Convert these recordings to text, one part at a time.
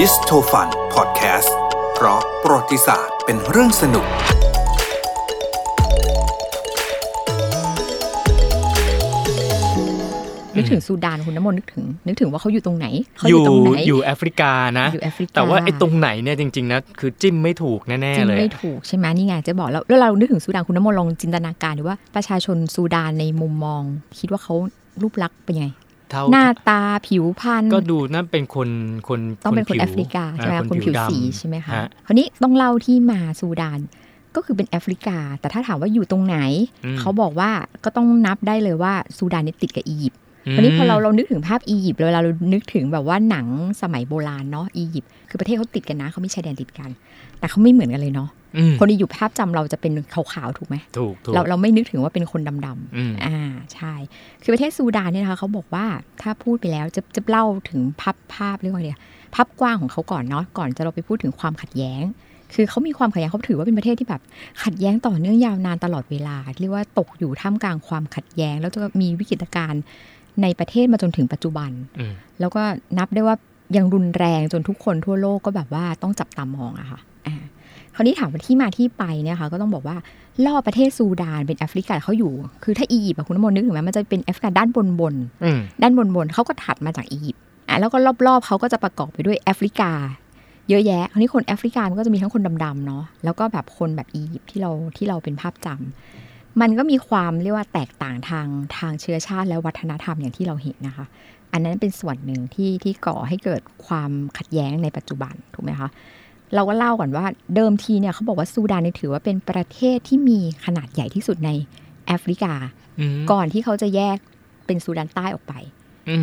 ฮิสโทฟันพอดแคสต์เพราะประวัติศาสตร์เป็นเรื่องสนุก นึกถึงซูดานคุณน้ำมนต์นึกถึง นึกถึงว่าเขาอยู่ตรงไหนเขาออยู่ยู่ตรงไหน อยู่แอฟริกานะ อยู่แอฟริกา แต่ว่าไอ้ตรงไหนเนี่ยจริง ๆนะคือจิ้มไม่ถูกแน่จริๆงเลย ไม่ถูกใช่ไหมนี่ไงจะบอกแล้วแล้วเรานึกถึงซูดานคุณน้ำมนต์ลองจินตนาการดูว่าประชาชนซูดานในมุมมอง คิดว่าเขารูปลักษณ์เป็นยังไงเท่า หน้าตาผิวพรรณก็ดูน่าเป็นคนคนต้องเป็นคนผิวแอฟริกาใช่ไหมอ่าคนผิวดำสีใช่ไหมคะฮะคราวนี้ต้องเล่าที่มาซูดานก็คือเป็นแอฟริกา แต่ถ้าถามว่าอยู่ตรงไหนอืมเขาบอกว่าก็ต้องนับได้เลยว่าซูดานเนี่ยติดกับอียิปต์วันนี้พอเราเรานึกถึงภาพอียิปต์เวลาเรานึกถึงแบบว่าหนังสมัยโบราณเนาะอียิปต์คือประเทศเขาติดกันนะเขามีชายแดนติดกัน แต่เขาไม่เหมือนกันเลยเนาะอืม คนอียิปต์ภาพจำเราจะเป็นขาวๆถูกไหมถูกถูกเราเราไม่นึกถึงว่าเป็นคนดำอืมๆอ่าใช่ คือประเทศซูดานเนี่ยนะคะเขาบอกว่าถ้าพูดไปแล้วจะจะเล่าถึงภาพภาพเรียกว่าอะไรอะภาพกว้างของเขาก่อนเนาะก่อนจะเราไปพูดถึงความขัดแย้ง คือเขามีความขัดแย้งเขาถือว่าเป็นประเทศที่แบบขัดแย้งต่อเนื่องยาวนานตลอดเวลาเรียกว่าตกอยู่ท่ามกลางความขัดแย้ง แล้วจะมีวิกฤตการณ์ในประเทศมาจนถึงปัจจุบันอืมแล้วก็นับได้ว่ายังรุนแรงจนทุกคนทั่วโลกก็แบบว่าต้องจับตามองอะค่ะอ่า คราวนี้ถามว่าที่มาที่ไปเนี่ยค่ะก็ต้องบอกว่าล่อบประเทศซูดานเป็นแอฟริกาเขาอยู่ คือถ้าอียิปต์อะคุณน้ำมนต์นึกถึงไหมมันจะเป็นแอฟริกาด้านบนบนๆอืมด้านบนบนๆเขาก็ถัดมาจากอียิปต์อะแล้วก็รอบๆเขาก็จะประกอบไปด้วยแอฟริกา เยอะแยะคราวนี้คนแอฟริกามันก็จะมีทั้งคนดำๆเนาะแล้วก็แบบคนแบบอียิปต์ที่เราที่เราเป็นภาพจำมันก็มีความเรียกว่าแตกต่างทางทางเชื้อชาติและวัฒนธรรมอย่างที่เราเห็นนะคะ อันนั้นเป็นส่วนหนึ่งที่ที่ก่อให้เกิดความขัดแย้งในปัจจุบันถูกไหมคะ เราก็เล่าก่อนว่าเดิมทีเนี่ยเขาบอกว่าซูดานเนี่ยถือว่าเป็นประเทศที่มีขนาดใหญ่ที่สุดในแอฟริกาอืมก่อนที่เขาจะแยกเป็นซูดานใต้ออกไป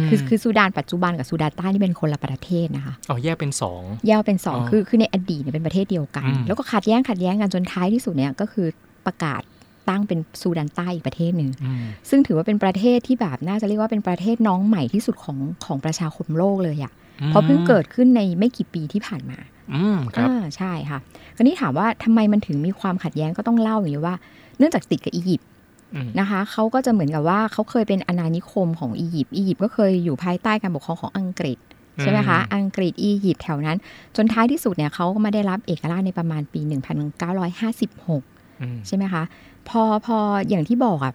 มคือคือซูดานปัจจุบันกับซูดานใต้นี่เป็นคนละประเทศนะคะอ๋อแยกเป็นสองแยกเป็นสองอ๋อคือคือในอดีตเนี่ยเป็นประเทศเดียวกันอืมแล้วก็ขัดแย้งขัดแย้งกันจนท้ายที่สุดเนี่ยก็คือประกาศตั้งเป็นซูดานใต้อีกประเทศหนึ่งอืมซึ่งถือว่าเป็นประเทศที่แบบน่าจะเรียกว่าเป็นประเทศน้องใหม่ที่สุดของของประชาคมโลกเลยอะ เพราะเพิ่งเกิดขึ้นในไม่กี่ปีที่ผ่านมาอืมครับอ่าใช่ค่ะคราวนี้ถามว่าทำไมมันถึงมีความขัดแย้งก็ต้องเล่าอย่างนี้ว่า เนื่องจากติดกับอียิปต์อืมนะคะเขาก็จะเหมือนกับว่าเขาเคยเป็นอาณานิคมของอียิปต์อียิปต์ก็เคยอยู่ภายใต้การปกครองของอังกฤษใช่ไหมคะอังกฤษอียิปต์แถวนั้น จนท้ายที่สุดเนี่ยเขาก็มาได้รับเอกราชในประมาณปี 1956อืมใช่ไหมคะพอพออย่างที่บอกอะ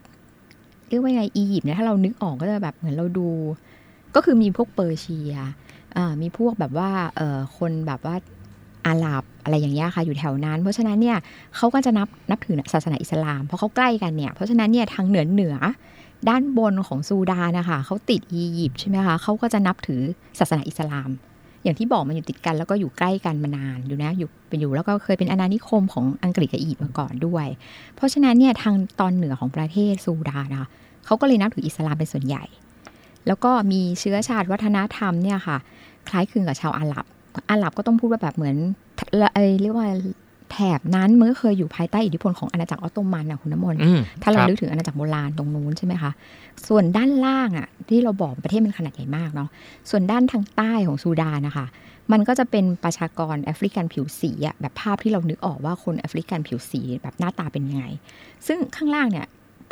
เรียกว่าไงอียิปต์เนี่ยถ้าเรานึกออกก็จะแบบเหมือนเราดู ก็คือมีพวกเปอร์เซียอ่า มีพวกแบบว่าคนแบบว่าอาหรับอะไรอย่างเงี้ยค่ะอยู่แถวนั้น เพราะฉะนั้นเนี่ยเขาก็จะนับนับถือศาสนาอิสลาม เพราะเขาใกล้กันเนี่ยเพราะฉะนั้นเนี่ยทางเหนือเหนือด้านบนของซูดานนะคะเขาติดอียิปต์ใช่ไหมคะเขาก็จะนับถือศาสนาอิสลาม อย่างที่บอกมันอยู่ติดกันแล้วก็อยู่ใกล้กันมานานอยู่นะอยู่เป็นอยู่แล้วก็เคยเป็นอาณานิคมของอังกฤษกับอียิปต์มาก่อนด้วย เพราะฉะนั้นเนี่ยทางตอนเหนือของประเทศซูดานนะคะเขาก็เลยนับถืออิสลามเป็นส่วนใหญ่ แล้วก็มีเชื้อชาติวัฒนธรรมเนี่ยค่ะ คล้ายคลึงกับชาวอาหรับ อาหรับก็ต้องพูดว่าแบบเหมือนเอ่อเรียกว่าแถบนั้นมันก็เคยอยู่ภายใต้อิทธิพลของอาณาจักรออตโตมันนะคุณน้ำมนต์อืมถ้าเราคบนึกถึงอาณาจักรโบราณตรงนู้นใช่ไหมคะส่วนด้านล่างอะ ที่เราบอกประเทศมันขนาดใหญ่มากเนาะส่วนด้านทางใต้ของซูดานนะคะมันก็จะเป็นประชากรแอฟริกันผิวสีอะแบบภาพที่เรานึกออกว่าคนแอฟริกันผิวสีแบบหน้าตาเป็นยังไง ซึ่งข้างล่างเนี่ย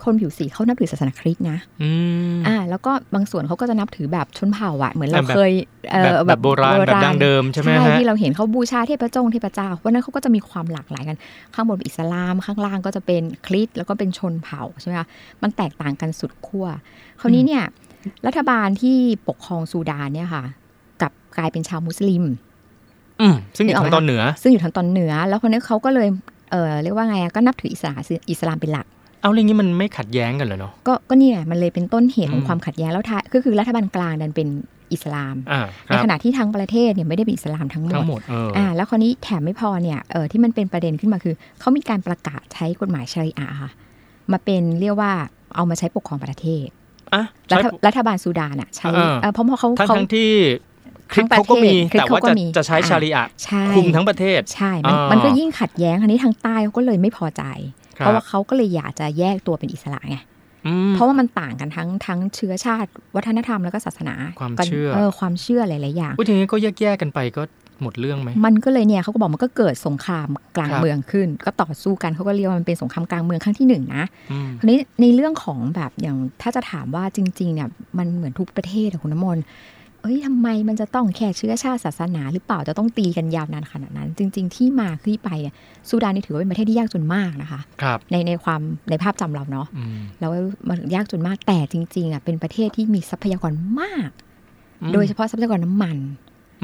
คนผิวสีเขานับถือศาสนาคริสต์นะอืมอ่า แล้วก็บางส่วนเขาก็จะนับถือแบบชนเผ่าอะเหมือนเราแบบเคยเอ่แบบอแบบโบราณแบบดั้งเดิมใช่ไหมใช่ฮะที่เราเห็นเขาบูชาเทพเจ้าเทพเจ้าวันนั้นเขาก็จะมีความหลากหลายกัน ข้างบนเป็นอิสลามข้างล่างก็จะเป็นคริสต์แล้วก็เป็นชนเผ่าใช่ไหมคะมันแตกต่างกันสุดขั้วคราวนี้เนี่ยรัฐบาลที่ปกครองซูดานเนี่ยค่ะกลับกลายเป็นชาวมุสลิมอืมซึ่งอยู่นึกออกทางไหมตอนเหนือ ซึ่งอยู่ทางตอนเหนือ แล้วคนนี้เขาก็เลยเออเรียกว่าไงอะก็นับถืออิสลามอิสลามเป็นหลัก เอาเรื่องนี้มันไม่ขัดแย้งกันเหรอเนาะก็ก็นี่แหละมันเลยเป็นต้นเหตุของอืมความขัดแย้งแล้วท้ายก็คือรัฐบาลกลางดันเป็นอิสลามอ่าคในรับขณะที่ทั้งประเทศเนี่ยไม่ได้เป็นอิสลามทั้งหมทั้ดงหมดเออออ่าแล้วคราวนี้แถมไม่พอเนี่ยเออที่มันเป็นประเด็นขึ้นมาคือเขามีการประกาศใช้กฎหมายชาริอะห์ค่ะมาเป็นเรียกว่าเอามาใช้ปกครองประเทศอะรัใช้ฐรัฐบาลซูดานอะใช้อ่าเออเพราะว่าเขาทั้งเขาทั้งที่คลิปทั้งประเขาก็มีเทศคลิปแต่ว่าเขาก็จะมีจะใช้อ่าชาริอะห์ใช่คุมทั้งประเทศ ใช่ มันอ่ามัมันก็ยิ่งขัดแย้งคราวนี้ทางใต้เขาก็เลยไม่พอใจครับ เพราะว่าเขาก็เลยอยากจะแยกตัวเป็นอิสระไงอืมเพราะว่ามันต่างกันทั้งทั้งเชื้อชาติ วัฒนธรรมแล้วก็ศาสนาความกันเชื่อเออความเชื่อหลายๆอย่างอุ้ยทีนี้ก็แยกๆกันไปก็หมดเรื่องไหมมันก็เลยเนี่ยเขาก็บอกมันก็เกิดสงครามกลางครับเมืองขึ้น ก็ต่อสู้กันเขาก็เรียกว่ามันเป็นสงครามกลางเมืองครั้งที่หนึ่งนะอืมคราวนี้ในเรื่องของแบบอย่างถ้าจะถามว่าจริงๆเนี่ยมันเหมือนทุกประเทศอะคุณน้ำมนต์ เอเอ้ยทำไมมันจะต้องแค่เชื้อชาติศาสนา หรือเปล่าจะต้องตีกันยาวนานขนาดนั้น จริง ๆ ที่มาที่ไปเนี่ยซูดานนี่ถือว่าเป็นประเทศที่ยากจนมากนะคะครับในในความในภาพจำเราเนาะอืมแล้วมันยากจนมากแต่จริงๆอะเป็นประเทศที่มีทรัพยากรมากอืมโดยเฉพาะทรัพยากรน้ำมัน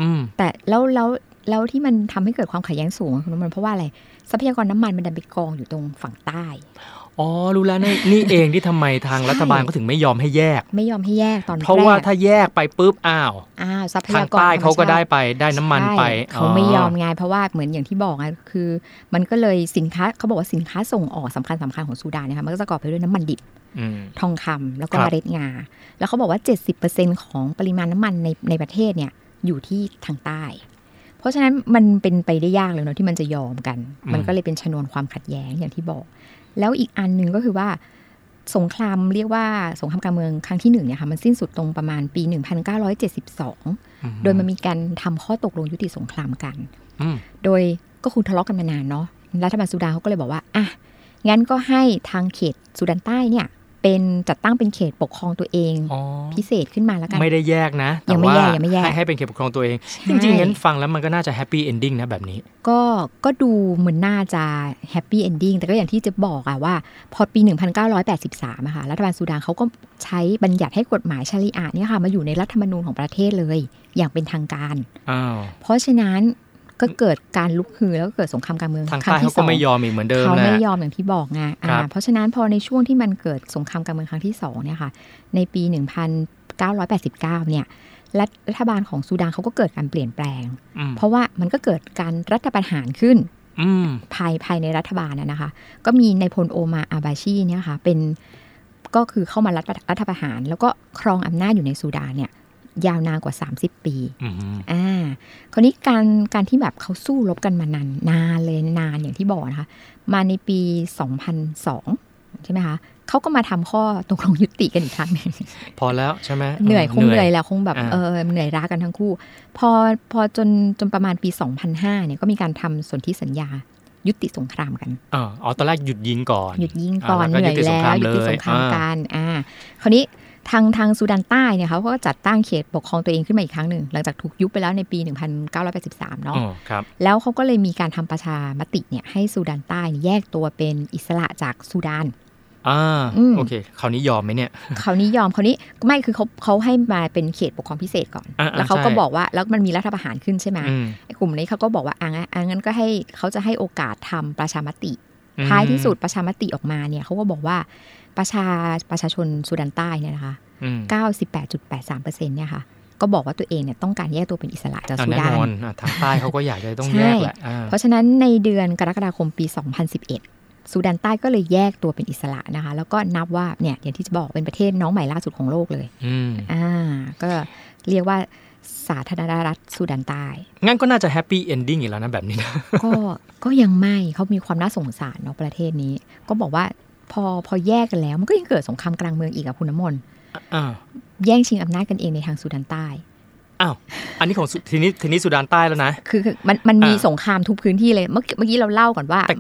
อืมแต่แล้วแล้วแล้วที่มันทำให้เกิดความขัดแย้งสูงอะคุณน้ำมันเพราะว่าอะไรทรัพยากรน้ำมันมันดันไปกองอยู่ตรงฝั่งใต้ อ๋อรู้แล้วนี่นี่เองที่ทำไมทางใช่รัฐบาลเขาถึงไม่ยอมให้แยก ไม่ยอมให้แยกตอนแรกเพราะว่าถ้าแยกไปปุ๊บอ้าวอ้าวทรัพทางยากรใต้เขาก็ธรรมชติได้ไปได้น้ำมันไปใช่เขาไม่ยอมไงเพราะว่าเหมือนอย่างที่บอกไงคือ มันก็เลยสินค้าเขาบอกว่าสินค้าส่งออกสำคัญสำคัญของซูดานนะคะมันก็จะประกอบไปด้วยน้ำมันดิบอืมทองคำแล้วก็ครับเมล็ดงา แล้วเขาบอกว่า 70%ของปริมาณน้ำมันในในประเทศเนี่ยอยู่ที่ทางใต้เพราะฉะนั้นมันเป็นไปได้ยากเลยเนาะที่มันจะยอมกัน มันก็เลยเป็นชนวนความขัดแย้งอย่างที่บอก แล้วอีกอันหนึ่งก็คือว่าสงครามเรียกว่าสงครามกลางเมืองครั้งที่หนึ่งเนี่ยค่ะมันสิ้นสุดตรงประมาณปี 1972 โดยมันมีการทำข้อตกลงยุติสงครามกันอืมโดยก็คุณทะเลาะกันมานานเนาะรัฐบาลซูดานเขาก็เลยบอกว่าอะงั้นก็ให้ทางเขตซูดานใต้เนี่ย เป็นจัดตั้งเป็นเขตปกครองตัวเองอ๋อพิเศษขึ้นมาแล้วกัน ไม่ได้แยกนะแต่ยังไม่ว่าแยกยังไม่แยกให้ให้เป็นเขตปกครองตัวเองใช่จริงๆงั้นฟังแล้วมันก็น่าจะ happy ending นะแบบนี้ ก็ก็ดูเหมือนน่าจะ happy ending แต่ก็อย่างที่จะบอกอะว่า พอปี 1983อะค่ะรัฐบาลซูดานเขาก็ใช้บัญญัติให้กฎหมายชารีอะห์เนี่ยค่ะมาอยู่ในรัฐธรรมนูญของประเทศเลย อย่างเป็นทางการอ้าวเพราะฉะนั้น ก็เกิดการลุกฮือแล้วก็เกิดสงครามกลางเมืองทางครั้ใต้งเขาที่สก็องไม่ยอมอีกเหมือนเดิมเขาแหละไม่ยอมอย่างที่บอกไงอ่าครับเพราะฉะนั้นพอในช่วงที่มันเกิดสงครามกลางเมืองครั้งที่สองเนี่ยค่ะในปี 1989 เนี่ยรัฐรัฐบาลของซูดานเขาก็เกิดการเปลี่ยนแปลงอืมเพราะว่ามันก็เกิดการรัฐประหารขึ้นอืมภายภายในรัฐบาลนะนะคะ ก็มีในายพลโอมาอาบาชีเนี่ยค่ะเป็นก็คือเข้ามารัฐรัฐประหาร แล้วก็ครองอำนาจอยู่ในซูดานเนี่ย ยาวนานกว่า 30 ปีอืมอ่าคราวนี้การการที่แบบเขาสู้รบกันมานานนานเลยนานอย่างที่บอกนะคะ มาในปี 2002 ใช่ไหมคะเขาก็มาทำข้อตกลงยุติกันอีกครั้งหนึ่งพอแล้วใช่ไหมเหนื่อยคงเหนื่อยแล้วคงแบบอ่าเออเหนื่อยร้ากันทั้งคู่ พอพอจนจนประมาณปี 2005เนี่ยก็มีการทำสนธิสัญญายุติสงครามกันอ๋ออ๋อตอนแรกหยุดยิงก่อน หยุดยิงก่อนอ่าเหแล้วก็นื่อยยุติสงคแล้รามวยุติเลยสงครามอ่ากัน อ่า คราวนี้ ทางทางซูดานใต้เนี่ยเขาก็จัดตั้งเขตปกครองตัวเองขึ้นมาอีกครั้งหนึ่ง หลังจากถูกยุบไปแล้วในปี 1983 เนาะอ๋อครับแล้วเขาก็เลยมีการทำประชามติเนี่ยให้ซูดานใต้เนี่ยแยกตัวเป็นอิสระจากซูดานอ่าอืมโอเคคราวนี้ยอมไหมเนี่ยเขานิยอมเขานี้ไม่คือเขาเขาให้มาเป็นเขตปกครองพิเศษก่อนอ่าๆแล้วเขาก็ใช่บอกว่าแล้วมันมีรัฐประหารขึ้นใช่ไหมอืมไอ้กลุ่มนี้เขาก็บอกว่าอะงั้นอะงั้นก็ให้เขาจะให้โอกาสทำประชามติอืมท้ายที่สุดประชามติออกมาเนี่ยเขาก็บอกว่า ประชาประชาชนซูดานใต้เนี่ยนะคะอืม98.83%เนี่ยค่ะ ก็บอกว่าตัวเองเนี่ยต้องการแยกตัวเป็นอิสระจากอ่าซูแน่ดานอนอะทางใต้เขาก็อยากจะต้องใช่แยกแหละอ่าเพราะฉะนั้นในเดือนกรกฎาคมปี 2011ซูดานใต้ก็เลยแยกตัวเป็นอิสระนะคะ แล้วก็นับว่าเนี่ยอย่างที่จะบอกเป็นประเทศน้องใหม่ล่าสุดของโลกเลยอืมอ่าก็เรียกว่าสาธารณรัฐซูดานใต้ งั้นก็น่าจะ happy ending อีกแล้วนะแบบนี้นะ ก็ ก็ยังไม่เขามีความน่าสงสารเนาะประเทศนี้ ก็บอกว่า พอพอแยกกันแล้ว มันก็ยังเกิดสงครามกลางเมืองอีกอะคุณน้ำมนต์อ่าแย่งชิงอำนาจกันเองในทางซูดานใต้อ้าวอันนี้ของสุทีนี้ทีนี้ซูดานใต้แล้วนะ คือคือมันมันมีอ่าสงครามทุกพื้นที่เลยเมื่อกี้เมื่อกี้เราเล่าก่อนว่าตะ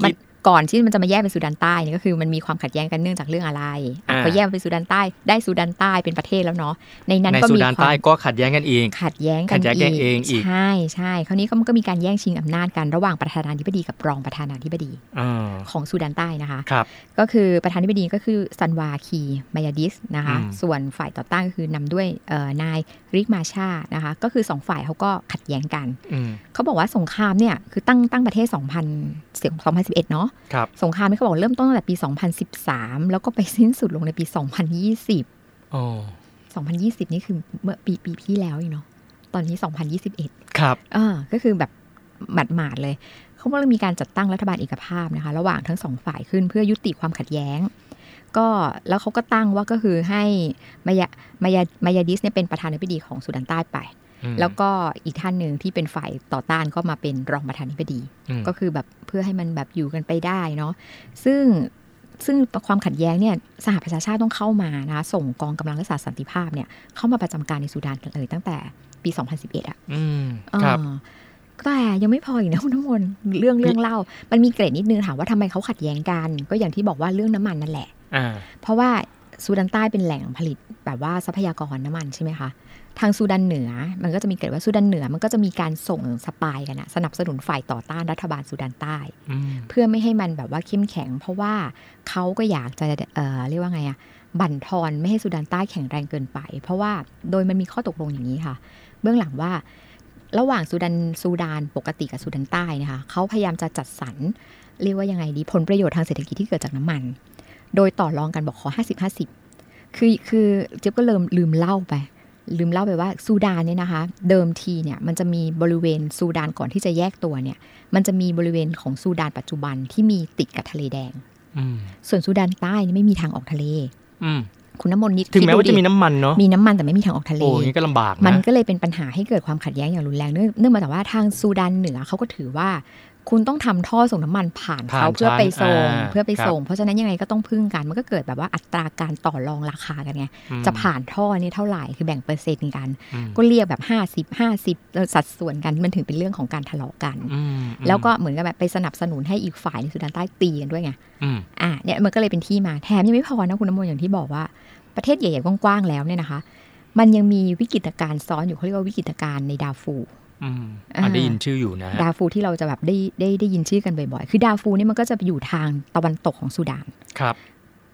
กี้มันก่อนที่มันจะมาแยกเป็นซูดานใต้เนี่ยก็คือมันมีความขัดแย้งกันเนื่องจากเรื่องอะไรอะอ่าพอแยกเป็นซูดานใต้ได้ซูดานใต้เป็นประเทศแล้วเนาะในนั้นในก็สุมีดานควาใต้มก็ขัดแย้งกันเองขัดแย้งกัขันดแย้งกันเองอีกใช่ใช่คราวนี้ก็มันก็มีการแย่งชิงอำนาจกันระหว่างประธานาธิบดีกับรองประธานาธิบดีอ่าของซูดานใต้นะคะครับก็คือประธานาธิบดีก็คือซันวาคีมายาดิสนะคะอืมส่วนฝ่ายต่อต้านก็คือนำด้วยเอ่อนายริกมาชานะคะก็คือสองฝ่ายเขาก็ขัดแย้งกันอืมเขาบอกว่าสงครามเนี่ยคือตั้งตั้งประเทศ 2000 2011 เนาะครับสงครามนี่เขาบอกเริ่มต้นตั้งแต่ปี 2013 แล้วก็ไปสิ้นสุดลงในปี 2020โอ้2020 นี่คือเมื่อปีปีที่แล้วเองเนาะตอนนี้ 2021 ครับอ่าก็คือแบบหมาดหมาดๆเลย เขาก็เลยมีการจัดตั้งรัฐบาลเอกภาพนะคะ ระหว่างทั้งสองฝ่ายขึ้นเพื่อยุติความขัดแย้ง ก็แล้วเขาก็ตั้งว่าก็คือให้มายามายามายาดิสเนี่ยเป็นประธานาธิบดีของสุดานใต้ไปอืม แล้วก็อีกท่านหนึ่งที่เป็นฝ่ายต่อต้านก็มาเป็นรองประธานาธิบดีอืมก็คือแบบเพื่อให้มันแบบอยู่กันไปได้เนาะซึ่งซึ่งความขัดแย้งเนี่ยสหประชาชาติต้องเข้ามานะคะส่งกองกำลังรักษาสันติภาพเนี่ยเข้ามาประจำการในสุดานเลยตั้งแต่ปี 2011อะอืมครับอ่าแต่ยังไม่พออีกนะคุณน้ำมนต์เรื่องเรื่องเล่า มันมีเกรดนิดนึงถามว่าทำไมเขาขัดแย้งกัน ก็อย่างที่บอกว่าเรื่องน้ำมันนั่นแหละอ่าเพราะว่าซูดานใต้เป็นแหล่งผลิตแบบว่าทรัพยากรน้ำมันใช่ไหมคะ ทางซูดานเหนือ มันก็จะมีเกิดว่าซูดานเหนือ มันก็จะมีการส่งสปายกันนะสนับสนุนฝ่ายต่อต้านรัฐบาลซูดานใต้อืมเพื่อไม่ให้มันแบบว่าเข้มแข็ง เพราะว่าเขาก็อยากจะเอ่อเรียกว่าไงอะบั่นทอนไม่ให้ซูดานใต้แข็งแรงเกินไป เพราะว่าโดยมันมีข้อตกลงอย่างนี้ค่ะ เบื้องหลังว่าระหว่างซูดานซูดานปกติกับซูดานใต้นะคะเขาพยายามจะจัดสรรเรียกว่ายังไงดีผลประโยชน์ทางเศรษฐกิจที่เกิดจากน้ำมัน โดยต่อรองกันบอกขอ 50 50 คือคือเจ๊ยบก็เริ่มลืมเล่าไป ลืมเล่าไปว่าซูดานเนี่ยนะคะ เดิมทีเนี่ยมันจะมีบริเวณซูดานก่อนที่จะแยกตัวเนี่ย มันจะมีบริเวณของซูดานปัจจุบันที่มีติดกับทะเลแดงอืมส่วนซูดานใต้นี่ไม่มีทางออกทะเลอืมคุณน้ำมนต์นิดถึงแม้ว่าคิดดูจะดิมีน้ำมันเนาะมีน้ำมันแต่ไม่มีทางออกทะเลโอ้ยางนี้ก็ลำบากนะมันก็เลยเป็นปัญหาให้เกิดความขัดแย้งอย่างรุนแรงเนื่องเนื่องมาจากว่าทางซูดานเหนือเขาก็ถือว่า คุณต้องทำท่อส่งน้ำมันผ่านผ่านเขาเพื่อไปส่งชั้นอ่าเพื่อไปครับส่ง เพราะฉะนั้นยังไงก็ต้องพึ่งกันมันก็เกิดแบบว่าอัตราการต่อรองราคากันไงอืมจะผ่านท่อนี่เท่าไหร่คือแบ่งเปอร์เซ็นต์กันอืมก็เรียกแบบ 50 50แล้วสัดส่วนกันมันถึงเป็นเรื่องของการทะเลาะกันอืมแล้วก็เหมือนกับแบบไปสนับสนุนให้อีกฝ่ายในซูดานใต้ตีกันด้วยไงอืมอะเนี่ยมันก็เลยเป็นที่มาแถมยังไม่พอนะคุณน้ำมนต์อย่างที่บอกว่าประเทศใหญ่ๆกว้างๆแล้วเนี่ยนะคะ มันยังมีวิกฤตการณ์ซ้อนอยู่เขาเรียกว่าวิกฤตการณ์ในดาฟู อืมอ่าอะได้ยินชื่ออยู่นะ ดาฟูที่เราจะแบบได้ได้ได้ยินชื่อกันบ่อยๆ คือดาฟูนี่มันก็จะไปอยู่ทางตะวันตกของซูดาน ครับ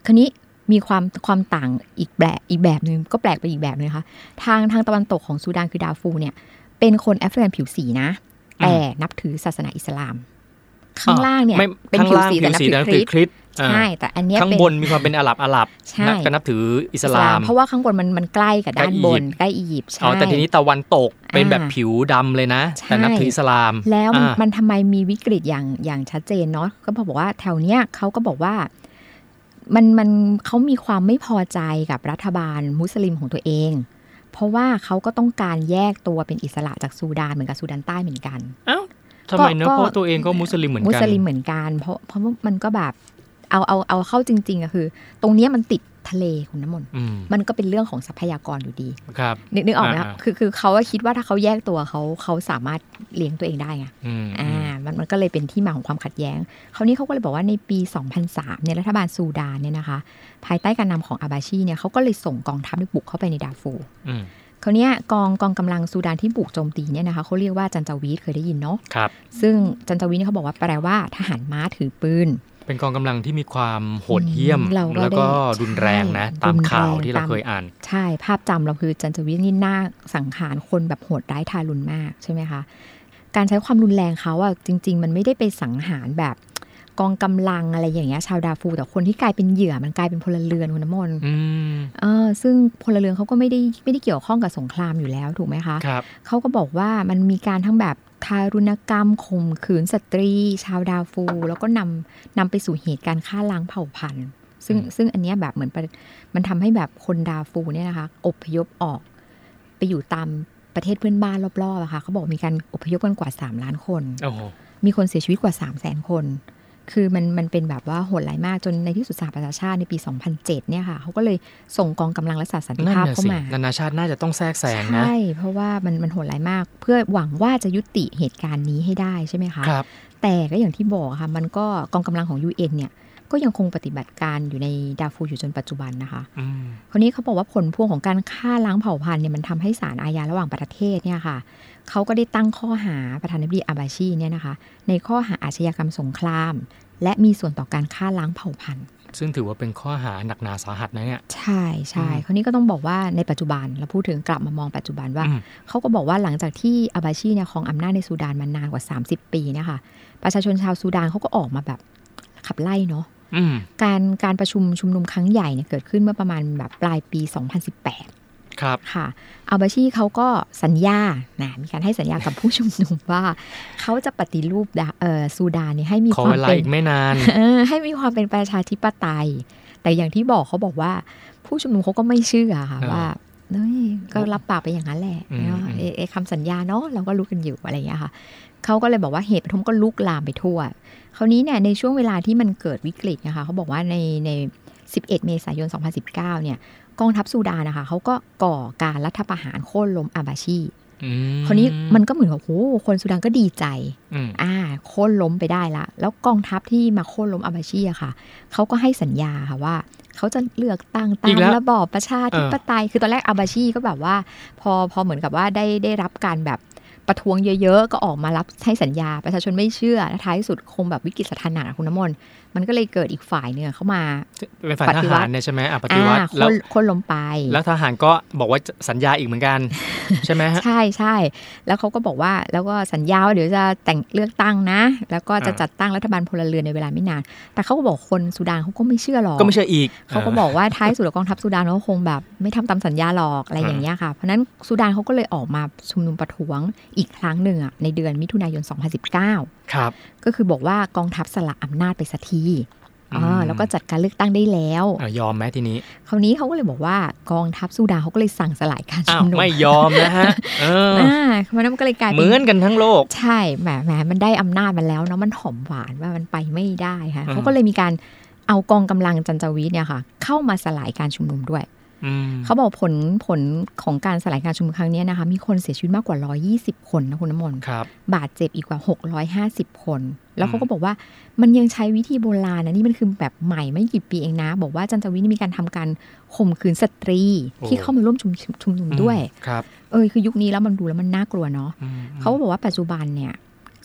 คราวนี้มีความความต่างอีกแบบอีกแบบหนึ่งก็แปลกไปอีกแบบหนึงนะคะทางทางตะวันตกของซูดานคือดาฟูเนี่ย เป็นคนแอฟริกันผิวสีนะ แต่นับถือศาสนาอิสลาม ข้างล่างเนี่ยไม่เป็นข้างผิวล่างสีผิแต่วนับสีถืแต่อนับคถืริอสต์คริสต์อ่า ใช่แต่อันเนี้ยข้างเป็นบนมีความเป็นอาหรับอาหรับใช่นะก็นับถืออิสลาม เพราะว่าข้างบนมันมันใกล้กับด้านบนใกล้อียิปต์ใกล้อียิปต์ใช่อ๋อแต่ทีนี้ตะวันตกเป็นแบบอ่าผิวดำเลยนะใช่แต่นับถืออิสลาม แล้วมันอ่ามันทำไมมีวิกฤตอย่างอย่างชัดเจนเนาะก็บอกว่าแถวเนี้ยเขาก็บอกว่ามันมันเขามีความไม่พอใจกับรัฐบาลมุสลิมของตัวเอง เพราะว่าเขาก็ต้องการแยกตัวเป็นอิสระจากซูดานเหมือนกับซูดานใต้เหมือนกันเอ้าทำไมเนอะก็เพราะตัวเองก็มุสลิมเหมือนมุกันสลิมเหมือนกัน เพราะเพราะว่ามันก็แบบ เอาเอาเอาเข้าจริงๆอะคือ ตรงเนี้ยมันติดทะเลคุณน้ำมนต์อืมมันก็เป็นเรื่องของทรัพยากรอยู่ดีครับนึกนึกออกไหมคะอ่าคือคือเขาก็คิดว่าถ้าเขาแยกตัวเขาเขาสามารถเลี้ยงตัวเองได้ไงอืมอ่ามันมันก็เลยเป็นที่มาของความขัดแย้งคราวนี้เขาก็เลยบอกว่าในปี 2003เนี่ยรัฐบาลซูดานเนี่ยนะคะ ภายใต้การนำของอาบาชีเนี่ยเขาก็เลยส่งกองทัพไปบุกเข้าไปในดาร์ฟูร์อืมคราวเนี้ยกองกองกำลังซูดานที่บุกโจมตีเนี่ยนะคะเขาเรียกว่าจันจาวีดเคยได้ยินเนาะครับซึ่งจันจาวีดเนี่ยเขาบอกว่าแปลว่าทหารม้าถือปืน เป็นกองกำลังที่มีความโหดเหี้ยมเราก็แล้วก็ได้รุนแรงนะใช่ตามรุนแรงข่าวที่เราตามเคยอ่าน ใช่ภาพจำเราคือจันจาวีดนี่น่าสังหารคนแบบโหดร้ายทารุณมากใช่ไหมคะการใช้ความรุนแรงเขาอะจริง ๆ มันไม่ได้ไปสังหารแบบ กองกำลังอะไรอย่างเงี้ยชาวดาฟู แต่คนที่กลายเป็นเหยื่อมันกลายเป็นพลเรือนคุณน้ำมนต์อืมเออซึ่งพลเรือนเขาก็ไม่ได้ไม่ได้เกี่ยวข้องกับสงครามอยู่แล้วถูกไหมคะครับเขาก็บอกว่ามันมีการทั้งแบบทารุณกรรมข่มขืนสตรี ชาวดาฟู แล้วก็นำนำไปสู่เหตุการณ์ฆ่าล้างเผ่าพันธุ์ ซึ่งอืมซึ่งอันเนี้ยแบบเหมือนประมันทำให้แบบคนดาฟูเนี่ยนะคะอพยพออกไปอยู่ตามประเทศเพื่อนบ้านรอบๆอะค่ะเขาบอกมีการอพยพกันกว่า 3 ล้านคนโอ้โหมีคนเสียชีวิตกว่า 3 0 0แสนคน คือมันมันเป็นแบบว่าโหดร้ายมากจนในที่สุดสหประชาชาติในปี 2007 เนี่ยค่ะเขาก็เลยส่งกองกำลังรักษาสันตินั่นภาพน่ะเข้าสิมานานาชาติน่าจะต้องแทรกแซงนะใช่เพราะว่ามันมันโหดร้ายมาก เพื่อหวังว่าจะยุติเหตุการณ์นี้ให้ได้ใช่ไหมคะครับแต่ก็อย่างที่บอกค่ะมันก็กองกำลังของ UN เนี่ย ก็ยังคงปฏิบัติการอยู่ในดาร์ฟูร์อยู่จนปัจจุบันนะคะอืมคราวนี้เขาบอกว่าผลพวงของการฆ่าล้างเผ่าพันธุ์เนี่ยมันทำให้ศาลอาญาระหว่างประเทศเนี่ยค่ะเขาก็ได้ตั้งข้อหาประธานาธิบดีอาบาชีเนี่ยนะคะ ในข้อหาอาชญากรรมสงคราม และมีส่วนต่อการฆ่าล้างเผ่าพันธุ์ซึ่งถือว่าเป็นข้อหาหนักหนาสาหัสนะเนี่ยใช่ใช่อืมคราวนี้ก็ต้องบอกว่าในปัจจุบันเราพูดถึงกลับมามองปัจจุบันว่าอืมเขาก็บอกว่าหลังจากที่อาบาชีเนี่ยครองอำนาจในซูดานมานานกว่า 30 ปีเนะคะ ประชาชนชาวซูดานเขาก็ออกมาแบบขับไล่เนาะอืม การการประชุมชุมนุมครั้งใหญ่เนี่ยเกิดขึ้นเมื่อประมาณแบบปลายปี 2018 ครับค่ะอาบาชีเขาก็สัญญานะมีการให้สัญญากับผู้ชุมนุมว่า เขาจะปฏิรูปดาเอ่อซูดานเนี่ยให้มีขอความเวลาเป็นอีกไม่นานเออให้มีความเป็นประชาธิปไตย แต่อย่างที่บอกเขาบอกว่า ผู้ชุมนุมเขาก็ไม่เชื่อค่ะเออว่าเฮ้ยก็รับปากไปอย่างนั้นแหละอืมเนาะอืมเอ่อเอ่อคำสัญญาเนาะเราก็รู้กันอยู่อะไรอย่างเงี้ยค่ะเขาก็เลยบอกว่าเหตุปฐมก็ลุกลามไปทั่ว คราวนี้เนี่ยในช่วงเวลาที่มันเกิดวิกฤตนะคะเขาบอกว่าในใน 11 เมษายน 2019 เนี่ยกองทัพซูดานนะคะเขาก็ก่อการรัฐประหารโค่นล้มอาบาชีอืมคราวนี้มันก็เหมือนกับโอ้โหคนสุดานก็ดีใจอืมอ่าโค่นล้มไปได้ละ แล้วกองทัพที่มาโค่นล้มอาบาชีอะค่ะเขาก็ให้สัญญาค่ะว่าเขาจะเลือกตั้งตามระบอบประชาธิปไตย คือตอนแรกอาบาชีก็แบบว่า พอพอเหมือนกับว่าได้ได้รับการแบบ ประท้วงเยอะๆ ก็ออกมารับให้สัญญา ประชาชนไม่เชื่อและท้ายสุดคงแบบวิกฤตสถานะคุณน้ำมนต์ มันก็เลยเกิดอีกฝ่ายหนึ่งเข้ามาเป็นฝ่ายปทฏิวัหาติรเนี่ยใช่ไหมอะปฏิวัติอ่าแล้วโค่นโค่นล้มไป แล้วทหารก็บอกว่าสัญญาอีกเหมือนกัน ใช่ไหมฮะใช่ใช่แล้วเขาก็บอกว่าแล้วก็สัญญาว่าเดี๋ยวจะแต่งเลือกตั้งนะ แล้วก็จะอ่าจัดตั้งรัฐบาลพลเรือนในเวลาไม่นาน แต่เขาก็บอกคนสุดานเขาก็ไม่เชื่อหรอกก็ไม่เชื่ออีกเขาก็บอกว่าท้ายสุดแล้วกองทัพสุดานเขาคงแบบ ไม่ทำตามสัญญาหรอกอะไรอย่างเงี้ยค่ะเพราะฉะนั้นสุดานเขาก็เลยออกมาชุมนุมประท้วงอีกครั้งหนึ่งอะในเดือนมิถุนายน 2019 ครับ ก็คือบอกว่ากองทัพสละอำนาจไปสักทีอืมอ่าแล้วก็จัดการเลือกตั้งได้แล้วอะยอมไหมทีนี้ คราวนี้เขาก็เลยบอกว่ากองทัพสุดานเขาก็เลยสั่งสลายการอ้าชุวมนุมไม่ยอมนะฮะเอออ่าเพราะฉะนั้นมันก็เลยกลายเหเป็นมือนกันทั้งโลก ใช่แหมแหมมันได้อำนาจมันแล้วเนาะมันหอมหวานว่ามันไปไม่ได้ค่ะอืมเขาก็เลยมีการเอากองกำลังจันจาวิทย์เนี่ยค่ะ เข้ามาสลายการชุมนุมด้วยอืม เขาบอกผลผลของการสลายการชุมนุมครั้งเนี้ยนะคะ มีคนเสียชีวิตมากกว่า 120 คนนะคุณน้ำมนต์ครับบาดเจ็บอีกกว่า 650 คน แล้วเขาก็บอกว่ามันยังใช้วิธีโบราณนะนี่มันคือแบบใหม่ไม่กี่ปีเองนะ บอกว่าจันจาวิทย์นี่มีการทำการข่มขืนสตรีโอ้ที่เข้ามาร่วมชุมชุมนุมด้วยครับเออคือยุคนี้แล้วมันดูแล้วมันน่ากลัวเนาะอืมเขาก็บอกว่าปัจจุบันเนี่ย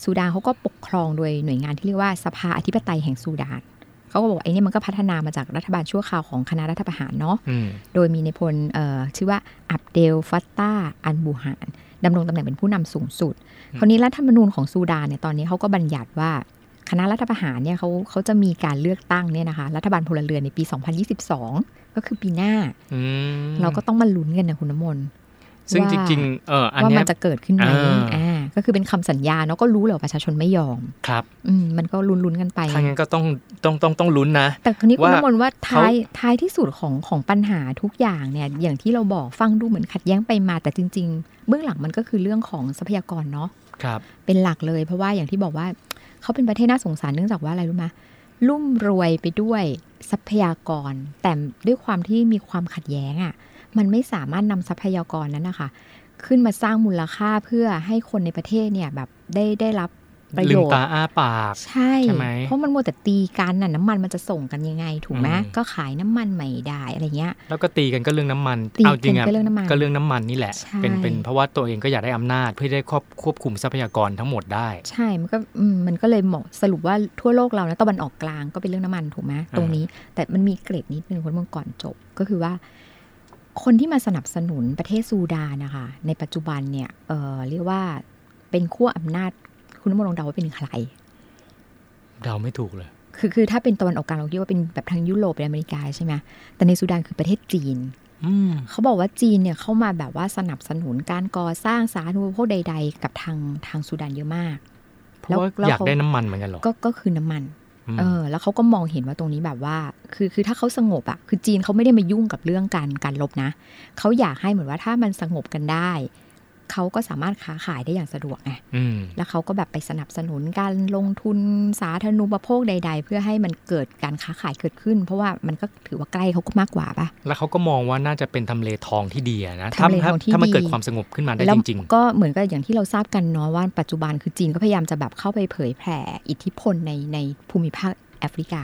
ซูดานเขาก็ปกครองโดยหน่วยงานที่เรียกว่าสภาอธิปไตยแห่งซูดาน เขาก็บอกว่าไอ้เนี่ยมันก็พัฒนามาจากรัฐบาลชั่วคราวของคณะรัฐประหารเนาะอืมโดยมีในพลเอ่อชื่อว่าอับเดลฟัตตาอันบูฮานดำรงตำแหน่งเป็นผู้นำสูงสุด คราวนี้รัฐธรรมนูญของซูดานเนี่ยตอนนี้เขาก็บัญญัติว่าคณะรัฐประหารเนี่ยเขาเขาจะมีการเลือกตั้งเนี่ยนะคะรัฐบาลพลเรือนในปี 2022 ก็คือปีหน้าอืมเราก็ต้องมาลุ้นกันนะคุณน้ำมนต์ ซึ่งว่าจริงๆเอออันว่าเนี้มัยนจะเกิดขึ้นไหมอ่าอ่าก็คือเป็นคำสัญญาเนาะก็รู้แหละว่าประชาชนไม่ยอมครับอืมมันก็ลุ้นๆกันไปถ้างั้นก็ต้องต้องต้องต้องลุ้นนะ แต่คนนี้คุณว่าน้ำมนต์ว่าเขาท้ายท้ายที่สุดของของปัญหาทุกอย่างเนี่ยอย่างที่เราบอกฟังดูเหมือนขัดแย้งไปมาแต่จริง ๆ เบื้องหลังมันก็คือเรื่องของทรัพยากรเนาะครับ เป็นหลักเลยเพราะว่าอย่างที่บอกว่าเขาเป็นประเทศน่าสงสารเนื่องจากว่าอะไรรู้ไหม ลุ่มรวยไปด้วยทรัพยากร แต่ด้วยความที่มีความขัดแย้งอะ่ะมันไม่สามารถนำทรัพยากรนั้นนะคะขึ้นมาสร้างมูลค่าเพื่อให้คนในประเทศเนี่ยแบบได้ได้รับ ประลืโยมชน์ตาอ้าปากใช่ใช่ไหมเพราะมันมัวแต่ตีกันน่ะน้ำมันมันจะส่งกันยังไงถูกไหมอืมก็ขายน้ำมันไม่ได้อะไรเงี้ย แล้วก็ตีกันก็เรื่องน้ำมันตีกันเอาจริงอะก็เรื่องน้ำมันก็เรื่องน้ำมันนี่แหละใช่เป็นเป็นเพราะว่าตัวเองก็อยากได้อำนาจเพื่อได้ควบควบคุมทรัพยากรทั้งหมดได้ ใช่มันก็อืมมันก็เลยเหมาะสรุปว่าทั่วโลกเรานะตะวันออกกลางก็เป็นเรื่องน้ำมันถูกไหมตรงนี้ แต่มันมีเกร็ดนิดนึงคนเมื่อก่อนจบก็คือว่าคนที่มาสนับสนุนประเทศซูดานนะคะในปัจจุบันเนี่ยเออเรียกว่าเป็นขั้วอำนาจ คุณน้ำมนต์ลองเดาว่าเป็นใครเดาไม่ถูกเลย คือคือถ้าเป็นตะวันออกกลางเราคิดว่าเป็นแบบทางยุโรปหรืออเมริกาใช่ไหมแต่ในซูดานคือประเทศจีนอืมเขาบอกว่าจีนเนี่ยเข้ามาแบบว่าสนับสนุนการก่อสร้างสาธารณูปโภคใด ๆ กับทางทางซูดานเยอะมากเพราะว่าแล้วอยากเขาได้น้ำมันเหมือนกันเหรอก็ก็คือน้ำมันมเออแล้วเขาก็มองเห็นว่าตรงนี้แบบว่า คือคือถ้าเขาสงบอะคือจีนเขาไม่ได้มายุ่งกับเรื่องการการลบนะเขาอยากให้เหมือนว่าถ้ามันสงบกันได้ เขาก็สามารถค้าขายได้อย่างสะดวกไงอืมแล้วเขาก็แบบไปสนับสนุนการลงทุนสาธารณูปโภคใด ๆ เพื่อให้มันเกิดการค้าขายเกิดขึ้น เพราะว่ามันก็ถือว่าใกล้เขาก็มากกว่าปะแล้วเขาก็มองว่าน่าจะเป็นทำเลทองที่ดีอะนะทำเลทองที่ถ้ามันดีเกิดความสงบขึ้นมาได้แล้วจริงก็เหมือนกับอย่างที่เราทราบกันเนาะว่าปัจจุบันคือจีนก็พยายามจะแบบเข้าไปเผยแผ่อิทธิพลในในภูมิภาคแอฟริกา